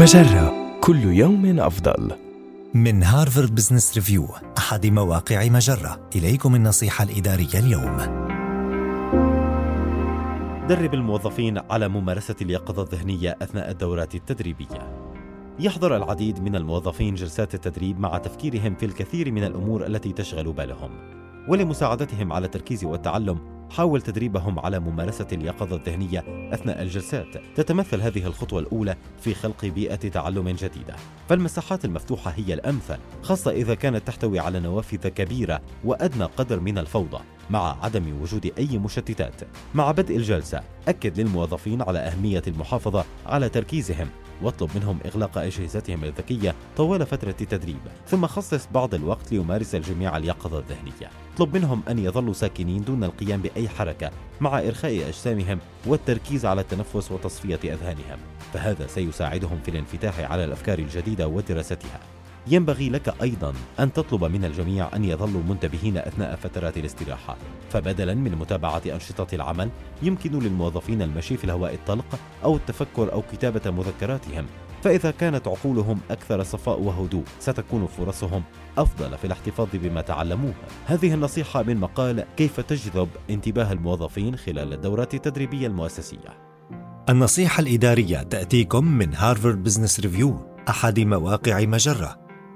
مجرة كل يوم أفضل. من هارفارد بزنس ريفيو أحد مواقع مجرة إليكم النصيحة الإدارية اليوم درب الموظفين على ممارسة اليقظة الذهنية أثناء الدورات التدريبية. يحضر العديد من الموظفين جلسات التدريب مع تفكيرهم في الكثير من الأمور التي تشغل بالهم. ولمساعدتهم على التركيز والتعلم حاول تدريبهم على ممارسة اليقظة الذهنية أثناء الجلسات. تتمثل هذه الخطوة الأولى في خلق بيئة تعلم جديدة. فالمساحات المفتوحة هي الأمثل خاصة إذا كانت تحتوي على نوافذ كبيرة وأدنى قدر من الفوضى مع عدم وجود أي مشتتات. مع بدء الجلسة أكد للموظفين على أهمية المحافظة على تركيزهم. واطلب منهم إغلاق أجهزتهم الذكية طوال فترة التدريب ثم خصص بعض الوقت ليمارس الجميع اليقظة الذهنية. اطلب منهم أن يظلوا ساكنين دون القيام بأي حركة مع إرخاء أجسامهم والتركيز على التنفس وتصفية أذهانهم فهذا سيساعدهم في الانفتاح على الأفكار الجديدة ودراستها. ينبغي لك أيضا أن تطلب من الجميع أن يظلوا منتبهين أثناء فترات الاستراحة. فبدلا من متابعة أنشطة العمل يمكن للموظفين المشي في الهواء الطلق أو التفكر أو كتابة مذكراتهم. فإذا كانت عقولهم أكثر صفاء وهدوء ستكون فرصهم أفضل في الاحتفاظ بما تعلموه. هذه النصيحة من مقال كيف تجذب انتباه الموظفين خلال الدورات التدريبية المؤسسية. النصيحة الإدارية تأتيكم من هارفارد بزنس ريفيو أحد مواقع مجرة.